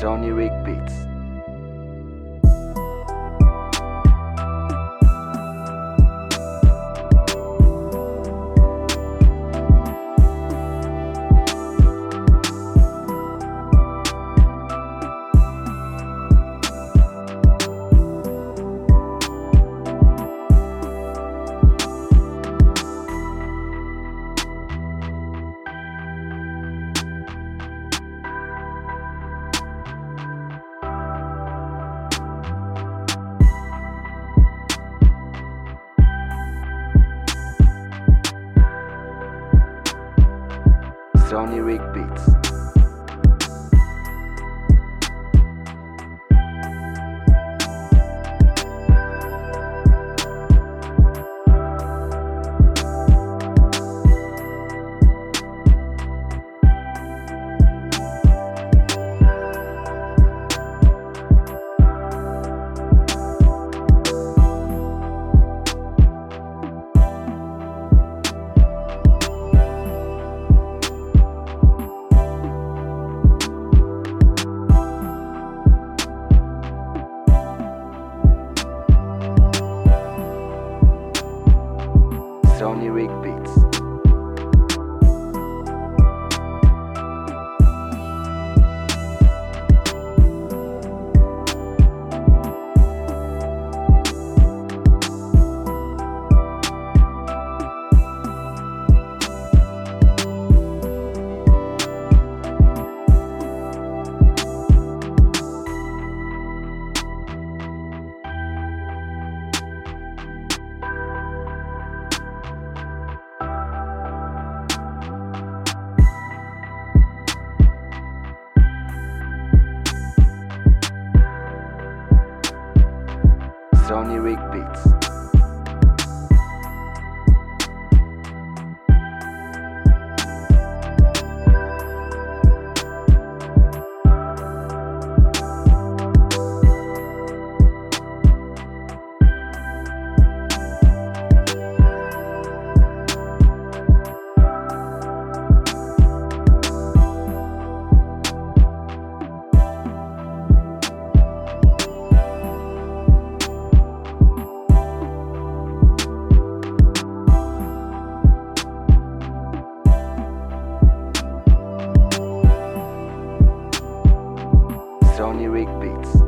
Sony Rick Beats. Sony Rick Beats. Sony Rick Beats. Sony Rick Beats. Big Beats.